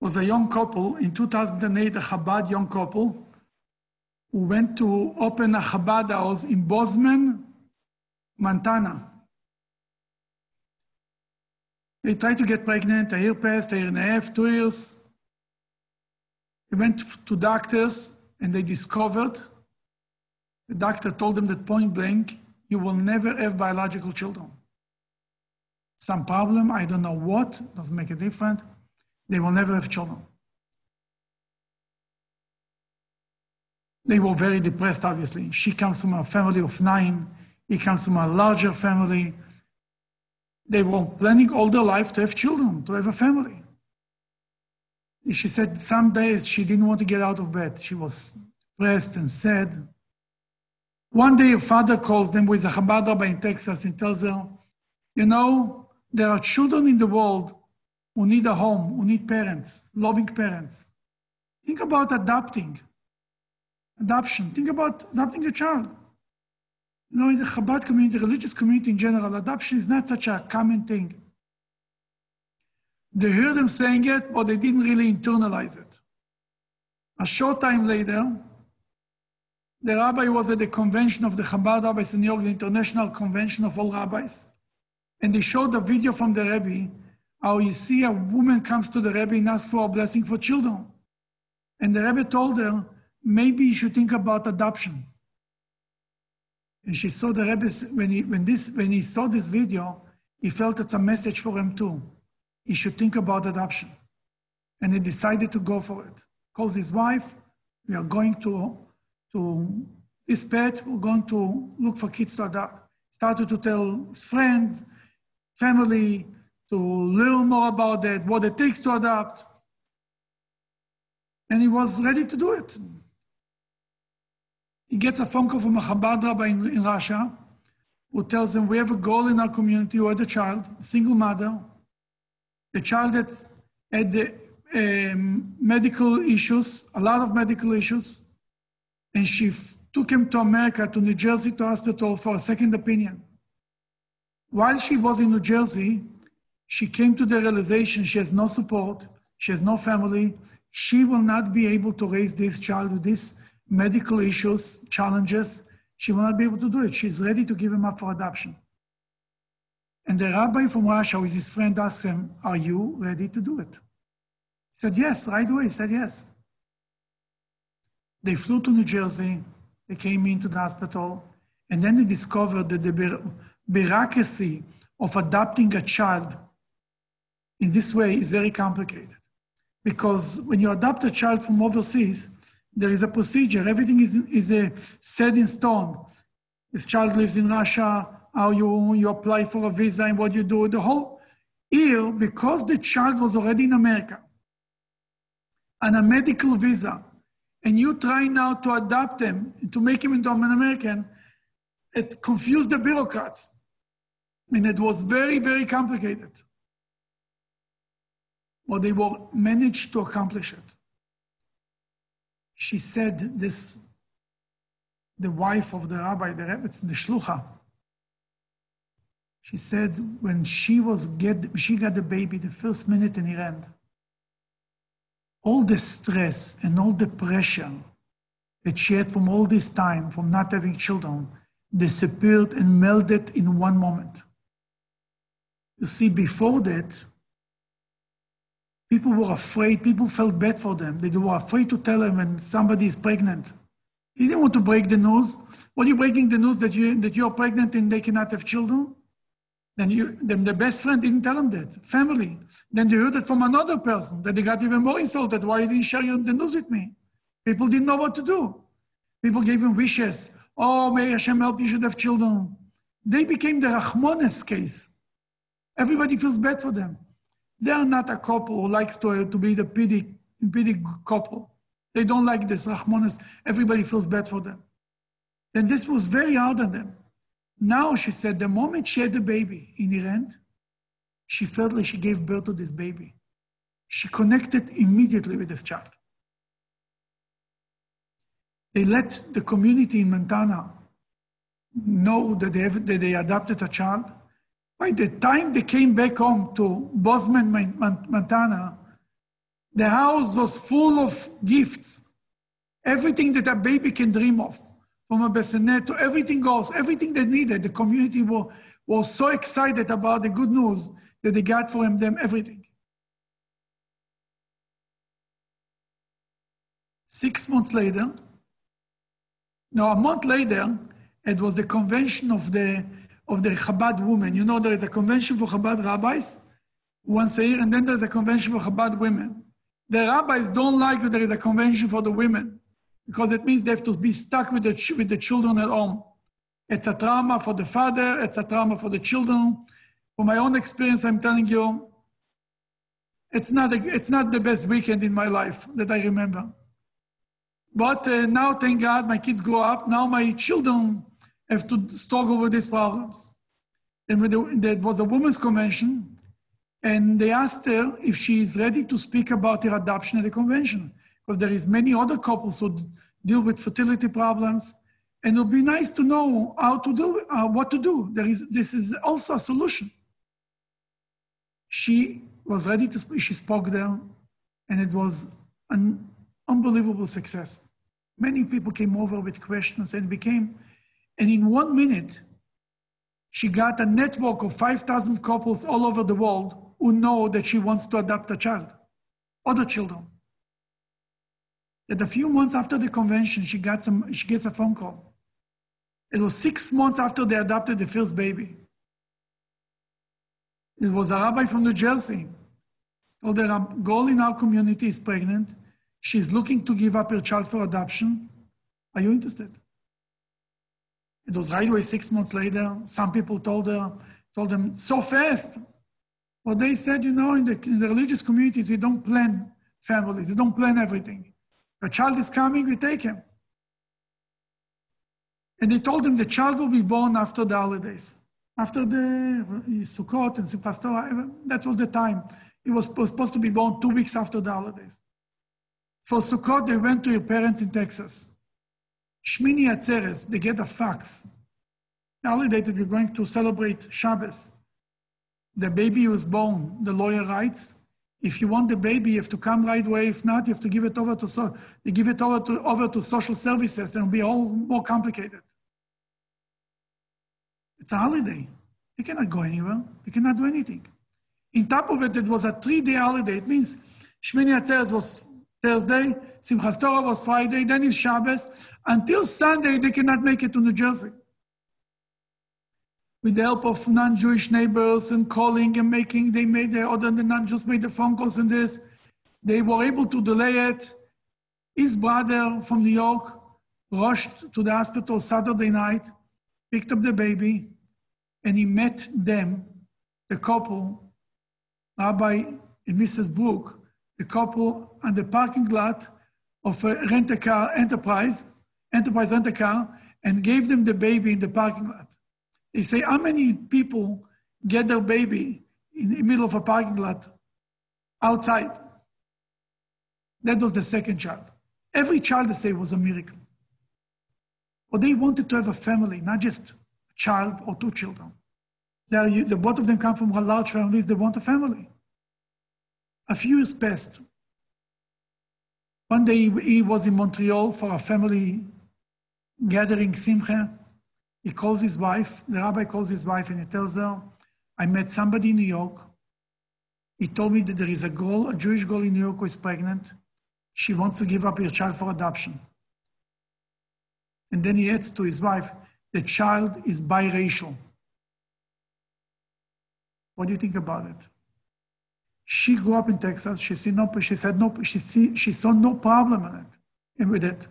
was a young couple in 2008, a Chabad young couple, who went to open a Chabad house in Bozeman, Montana. They tried to get pregnant a year passed, a year and a half, two years. They went to doctors and they discovered, the doctor told them that point blank, you will never have biological children. Some problem, I don't know what, doesn't make a difference. They will never have children. They were very depressed, obviously. She comes from a family of nine. He comes from a larger family. They were planning all their life to have children, to have a family. She said some days she didn't want to get out of bed. She was depressed and sad. One day her father calls them with a Chabad rabbi in Texas and tells her, you know, there are children in the world who need a home, who need parents, loving parents. Think about adopting adoption. Think about adopting a child. You know, in the Chabad community, religious community in general, adoption is not such a common thing. They heard them saying it, but they didn't really internalize it. A short time later, the rabbi was at the convention of the Chabad rabbis in New York, the international convention of all rabbis. And they showed a video from the Rebbe how you see a woman comes to the Rebbe and asks for a blessing for children. And the Rebbe told her, maybe you should think about adoption. And she saw the Rebbe, when he, when, this, when he saw this video, he felt it's a message for him too. He should think about adoption. And he decided to go for it. Calls his wife, we are going to, to this pet, we're going to look for kids to adopt. Started to tell his friends, family, to learn more about that, what it takes to adopt. And he was ready to do it. He gets a phone call from a Chabad rabbi in, in Russia who tells him, We have a girl in our community who had a child, a single mother. The child that's had the, um, medical issues, a lot of medical issues, and she f- took him to America, to New Jersey, to hospital for a second opinion. While she was in New Jersey, she came to the realization she has no support, she has no family, she will not be able to raise this child with this medical issues, challenges, she will not be able to do it. She's ready to give him up for adoption. And the rabbi from Russia with his friend asked him, Are you ready to do it? He said, Yes, right away. He said, Yes. They flew to New Jersey, they came into the hospital, and then they discovered that the bureaucracy of adopting a child in this way is very complicated. Because when you adopt a child from overseas, there is a procedure. Everything is, is uh, set in stone. This child lives in Russia, how you, you apply for a visa and what you do. The whole here, because the child was already in America on a medical visa, and you try now to adopt him, to make him into an American, it confused the bureaucrats. And it was very, very complicated. But they will manage to accomplish it she said this, the wife of the rabbi, the rabbi, the shlucha. She said when she was get, she got the baby the first minute in Iran, all the stress and all the pressure that she had from all this time, from not having children, disappeared and melted in one moment. You see, before that, People were afraid. People felt bad for them. They were afraid to tell them when somebody is pregnant. You didn't want to break the news. When you're breaking the news that you that you're pregnant and they cannot have children, then you then the best friend didn't tell them that. Family. Then they heard it from another person. That they got even more insulted. Why you didn't share the news with me? People didn't know what to do. People gave him wishes. Oh, may Hashem help you should have children. They became the Rahmanes case. Everybody feels bad for them. They are not a couple who likes to, to be the pity, pity couple. They don't like this. Rahmanas, everybody feels bad for them. And this was very hard on them. Now, she said, the moment she had the baby in Iran, she felt like she gave birth to this baby. She connected immediately with this child. They let the community in Montana know that they, have, that they adopted a child. By the time they came back home to Bozeman, Montana, The house was full of gifts. Everything that a baby can dream of, from a bassinet to everything else, everything they needed. The community was, was so excited about the good news that they got for them everything. Six months later, no, a month later, it was the convention of the of the Chabad women. You know, there is a convention for Chabad rabbis once a year, and then there's a convention for Chabad women. The rabbis don't like that there is a convention for the women because it means they have to be stuck with the, with the children at home. It's a trauma for the father, it's a trauma for the children. From my own experience, I'm telling you, it's not, a, it's not the best weekend in my life that I remember. But uh, now, thank God, my kids grow up. Now my children have to struggle with these problems. And the, there was a women's convention, and they asked her if she is ready to speak about her adoption at the convention, because there is many other couples who deal with fertility problems, and it would be nice to know how to do uh, what to do. There is this is also a solution. She was ready to speak. She spoke there, and it was an unbelievable success. Many people came over with questions and became, and in one minute, she got a network of 5,000 couples all over the world who know that she wants to adopt a child, other children. That a few months after the convention, she, got some, she gets a phone call. It was six months after they adopted the first baby. It was a rabbi from New Jersey. Told her, a girl in our community is pregnant She's looking to give up her child for adoption. Are you interested? It was right away six months later. Some people told her, told them so fast. But they said, you know, in the, in the religious communities, we don't plan families, we don't plan everything. A child is coming, we take him. And they told him the child will be born after the holidays, after the uh, Sukkot and Simchas Torah. That was the time. It was supposed to be born two weeks after the holidays. For Sukkot, they went to your parents in Texas. Shmini Atzeres, they get a fax. Validated, we're going to celebrate Shabbos. The baby was born, the lawyer writes. If you want the baby, you have to come right away. If not, you have to give it over to so they give it over to over to social services and it'll be all more complicated. It's a holiday. They cannot go anywhere. They cannot do anything. In top of it, it was a three-day holiday. It means Shmini Atzeres was Thursday, Simchas Torah was Friday, then is Shabbos. Until Sunday, they cannot make it to New Jersey. With the help of non-Jewish neighbors and calling and making, they made the other the non-Jews made the phone calls and this. They were able to delay it. His brother from New York rushed to the hospital Saturday night, picked up the baby, and he met them, the couple, Rabbi and Mrs. Bruk, the couple on the parking lot of a rent-a-car enterprise, enterprise rent-a-car, and gave them the baby in the parking lot. They say, how many people get their baby in the middle of a parking lot outside? That was the second child. Every child they say was a miracle. But they wanted to have a family, not just a child or two children. They the both of them come from large families, they want a family. A few years passed. One day he was in Montreal for a family gathering, Simcha. He calls his wife, the rabbi calls his wife and he tells her, I met somebody in New York. He told me that there is a girl, a Jewish girl in New York who is pregnant. She wants to give up her child for adoption. And then he adds to his wife, the child is biracial. What do you think about it? She grew up in Texas. She, see no, she said no, she, see, she saw no problem in it, and with it.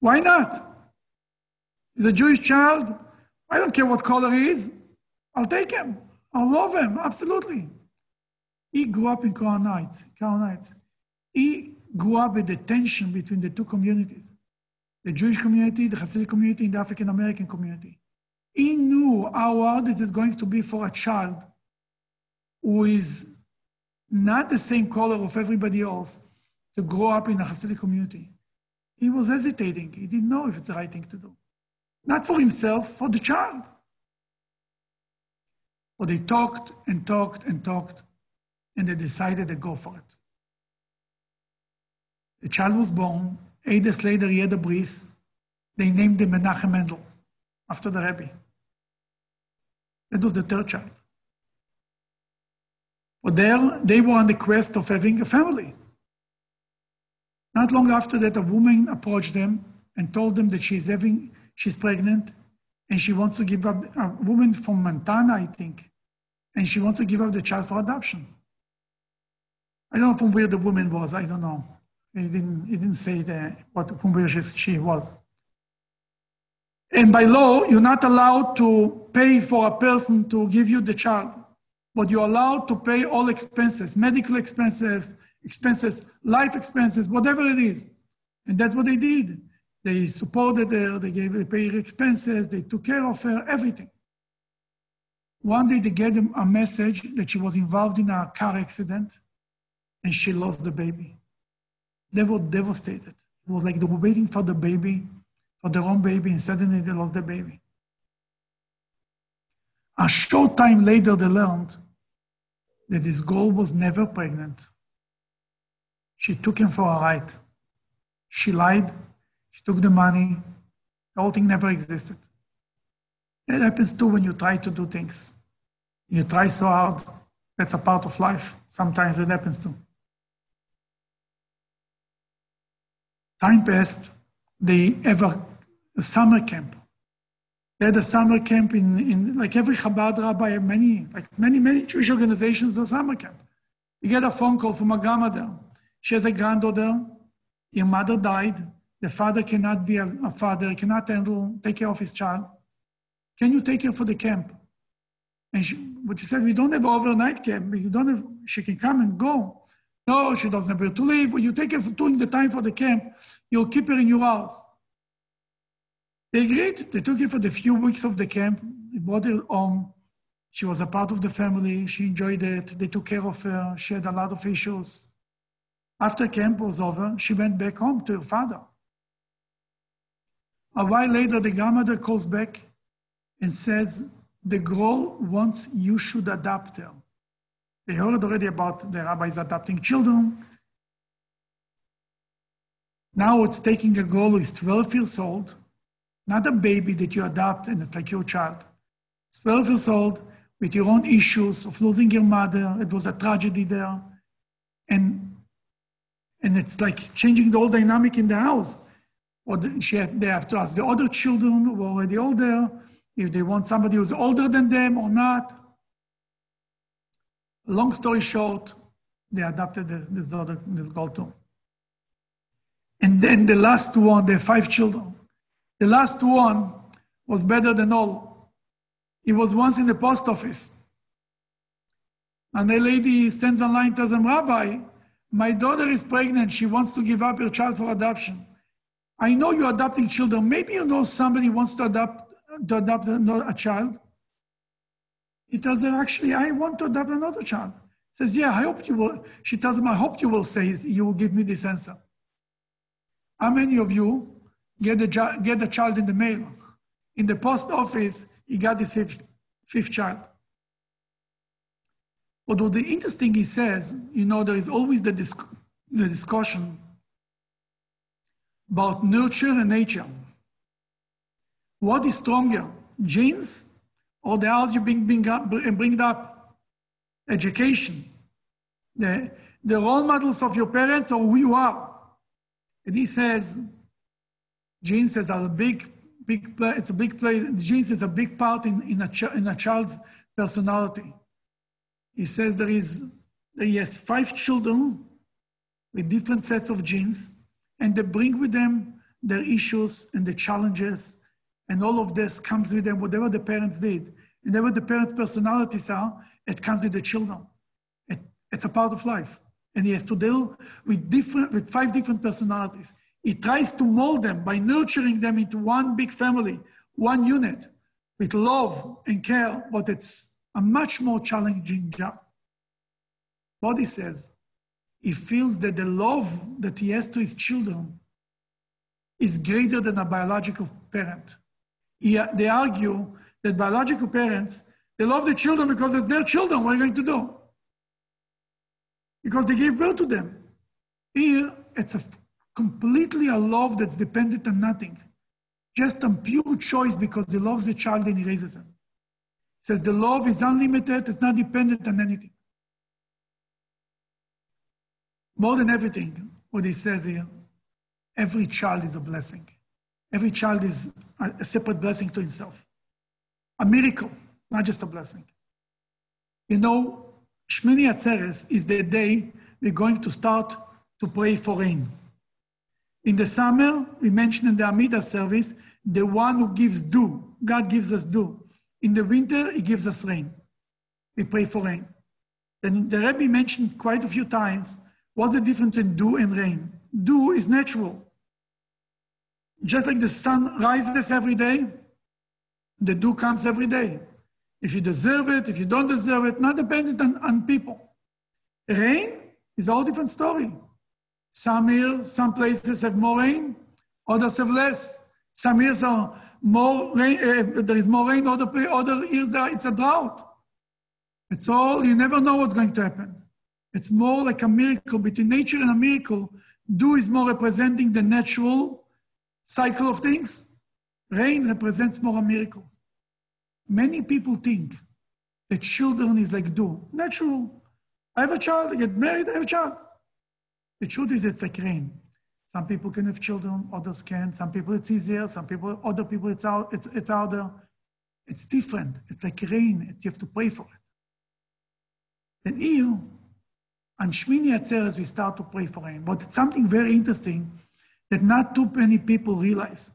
Why not? He's a Jewish child. I don't care what color he is. I'll take him. I'll love him, absolutely. He grew up in Crown Heights, Crown Heights. He grew up with the tension between the two communities, the Jewish community, the Hasidic community, and the African American community. He knew how hard it is going to be for a child who is not the same color of everybody else, to grow up in a Hasidic community. He was hesitating. He didn't know if it's the right thing to do. Not for himself, for the child. But they talked and talked and talked, and they decided to go for it. The child was born. Eight days later, he had a. They named him Menachem Mendel after the Rebbe. That was the third child. But there, they were on the quest of having a family. Not long after that, a woman approached them and told them that she's having, she's pregnant, and she wants to give up. A woman from Montana, I think, and she wants to give up the child for adoption. I don't know from where the woman was. I don't know. He didn't, he didn't say that, what, from where she, she was. And by law, you're not allowed to pay for a person to give you the child, but you're allowed to pay all expenses, medical expenses, expenses, life expenses, whatever it is. And that's what they did. They supported her, they gave her paid expenses, they took care of her, everything. One day they get a message that she was involved in a car accident and she lost the baby. They were devastated. It was like they were waiting for the baby for their own baby, and suddenly they lost the baby. A short time later, they learned that this girl was never pregnant. She took him for a ride. She lied. She took the money. The whole thing never existed. It happens too when you try to do things. You try so hard. That's a part of life. Sometimes it happens too. Time passed. They ever summer camp. They had a summer camp in, in like every Chabad rabbi, many, like many, many Jewish organizations do summer camp. You get a phone call from a grandmother. She has a granddaughter. Your mother died. The father cannot be a, a father, cannot handle, take care of his child. Can you take her for the camp? And she, but she said, we don't have overnight camp. You don't have, she can come and go. No, she doesn't have to leave. You take her for, during the time for the camp, you'll keep her in your house. They agreed. They took her for the few weeks of the camp. They brought her home. She was a part of the family. She enjoyed it. They took care of her. She had a lot of issues. After camp was over, she went back home to her father. A while later, the grandmother calls back and says, The girl wants you should adopt her. They heard already about the rabbis adopting children. Now it's taking a girl who is 12 years old not a baby that you adopt and it's like your child. It's 12 years old with your own issues of losing your mother. It was a tragedy there. And, and it's like changing the whole dynamic in the house. Or she had, they have to ask the other children who are already older if they want somebody who's older than them or not. Long story short, they adopted this, this daughter, this girl too. And then the last one, the five children. The last one was better than all. He was once in the post office. And a lady stands online tells him, Rabbi, my daughter is pregnant. She wants to give up her child for adoption. I know you're adopting children. Maybe you know somebody wants to adopt, to adopt a child. He tells her, actually, I want to adopt another child. He says, yeah, I hope you will. She tells him, I hope you will say, you will give me this answer. How many of you get a, get a child in the mail. In the post office, he got his fifth, fifth child. What the interesting he says, you know, there is always the, disc, the discussion about nurture and nature. What is stronger, genes or the house you bring, bring, up, bring up? Education. The, the role models of your parents or who you are. And he says, Genes is a big, big play. It's a big play. Genes is a big part in, in, a, ch- in a child's personality. He says there is, he has five children with different sets of genes, and they bring with them their issues and the challenges, and all of this comes with them, whatever the parents did. And whatever the parents' personalities are, it comes with the children. It, it's a part of life. And he has to deal with different, with five different personalities. He tries to mold them by nurturing them into one big family, one unit, with love and care, but it's a much more challenging job. Body says he feels that the love that he has to his children is greater than a biological parent. He, they argue that biological parents, they love the children because it's their children. What are you going to do? Because they gave birth to them. Here, it's a completely a love that's dependent on nothing, just on pure choice because he loves the child and he raises him. He says the love is unlimited, it's not dependent on anything. More than everything, what he says here, every child is a blessing. Every child is a separate blessing to himself. A miracle, not just a blessing. You know, Shmini Atzeres is the day we're going to start to pray for rain. In the summer, we mentioned in the Amida service, the one who gives dew. God gives us dew. In the winter, he gives us rain. We pray for rain. Then the Rebbe mentioned quite a few times what's the difference in dew and rain. Dew is natural. Just like the sun rises every day, the dew comes every day. If you deserve it, if you don't deserve it, not dependent on, on people. Rain is a whole different story. Some years, some places have more rain, others have less. Some years are more rain, uh, there is more rain, other, other years are, it's a drought. It's all, you never know what's going to happen. It's more like a miracle between nature and a miracle. Dew is more representing the natural cycle of things. Rain represents more a miracle. Many people think that children is like dew, natural. I have a child, I get married, I have a child. The truth is, it's like rain. Some people can have children, others can. Some people it's easier, some people, other people it's out, it's, it's harder. It's different. It's like rain. You have to pray for it. And here, on Shmini Atzeres, we start to pray for rain. But it's something very interesting that not too many people realize.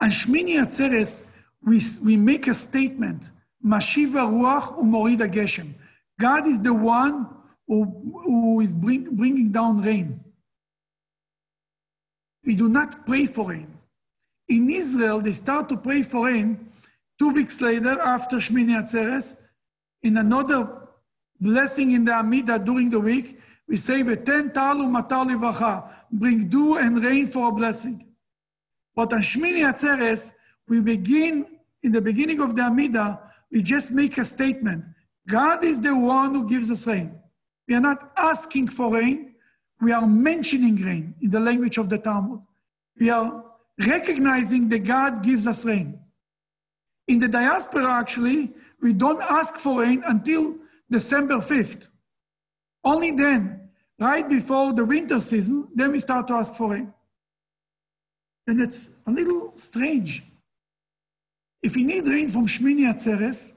On Shmini Atzeres, we, we make a statement, Mashiva Ruach Umorida Geshem. God is the one who, who is bring, bringing down rain. We do not pray for rain. In Israel, they start to pray for rain two weeks later after Shmini Atzeres. In another blessing in the Amida during the week, we say, V'ten talu matar livacha, bring dew and rain for a blessing. But on Shmini Atzeres, we begin, in the beginning of the Amida, we just make a statement. God is the one who gives us rain. We are not asking for rain, we are mentioning rain in the language of the Talmud. We are recognizing that God gives us rain. In the diaspora, actually, we don't ask for rain until December 5th. Only then, right before the winter season, then we start to ask for rain. And it's a little strange. If you need rain from Shmini Atzeres,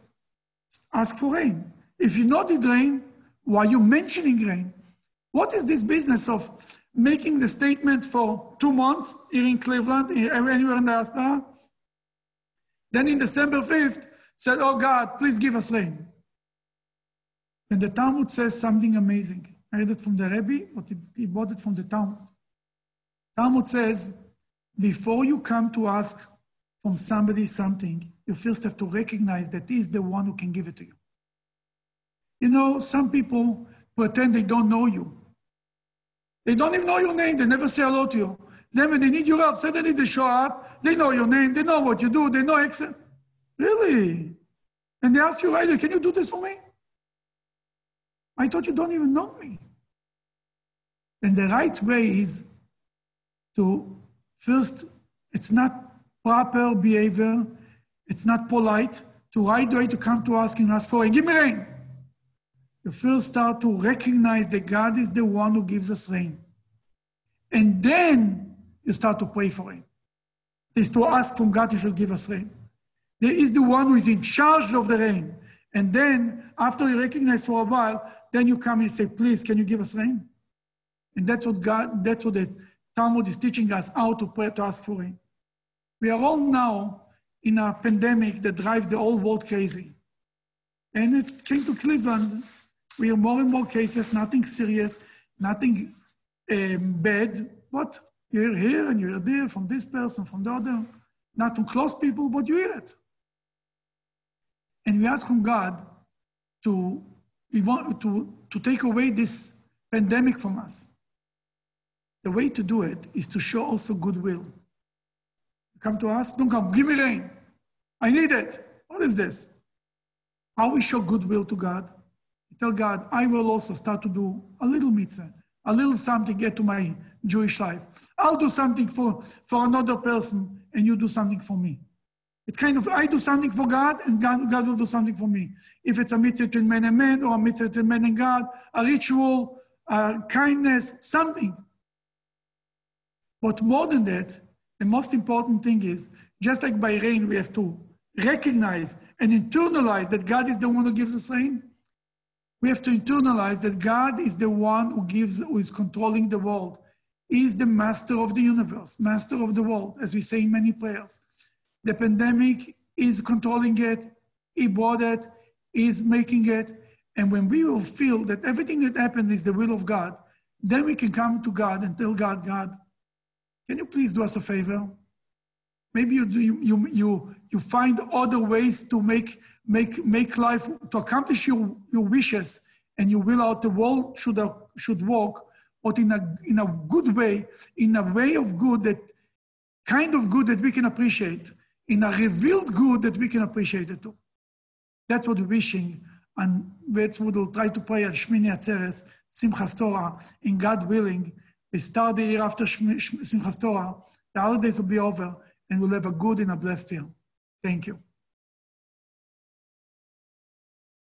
ask for rain. If you not need rain, why are you mentioning rain? What is this business of making the statement for two months here in Cleveland, anywhere in the diaspora? Then in December 5th, said, Oh God, please give us rain. And the Talmud says something amazing. I read it from the Rebbe, but he bought it from the Talmud. Talmud says, before you come to ask from somebody something, you first have to recognize that he is the one who can give it to you. You know, some people pretend they don't know you. They don't even know your name. They never say hello to you. Then when they need your help, suddenly they show up. They know your name. They know what you do. They know accent. Really? And they ask you, right, can you do this for me? I thought you don't even know me. And the right way is to first, it's not proper behavior. It's not polite to right away to come to asking ask for, give me rain you first start to recognize that God is the one who gives us rain. And then you start to pray for rain. Is to ask from God, you should give us rain. There is the one who is in charge of the rain. And then, after you recognize for a while, then you come and say, please, can you give us rain? And that's what God, that's what the Talmud is teaching us how to pray to ask for rain. We are all now in a pandemic that drives the whole world crazy. And it came to Cleveland we have more and more cases, nothing serious, nothing um, bad, but you hear here and you hear there from this person, from the other, not from close people, but you hear it. And we ask from God to, we want to, to take away this pandemic from us. The way to do it is to show also goodwill. You come to us, don't come, give me rain. I need it. What is this? How we show goodwill to God? Tell God, I will also start to do a little mitzvah. a little something get to my Jewish life. I'll do something for, for another person and you do something for me. It's kind of, I do something for God and God, God will do something for me. If it's a mitzvah between man and man or a mitzvah between man and God, a ritual, a kindness, something. But more than that, the most important thing is, just like by rain, we have to recognize and internalize that God is the one who gives us rain. We have to internalize that God is the one who gives, who is controlling the world. He is the master of the universe, master of the world, as we say in many prayers. The pandemic is controlling it, he brought it, he's making it. And when we will feel that everything that happened is the will of God, then we can come to God and tell God, God, can you please do us a favor? Maybe you, you, you, you find other ways to make, make, make life, to accomplish your, your wishes and you will out the world should, uh, should walk, but in a, in a good way, in a way of good that kind of good that we can appreciate, in a revealed good that we can appreciate it too. That's what we're wishing, and that's what we'll try to pray at Shmini Atzeres, Simchas Torah, in God willing. We start the year after Simchas Torah, the holidays will be over, and we'll have a good and a blessed year. Thank you.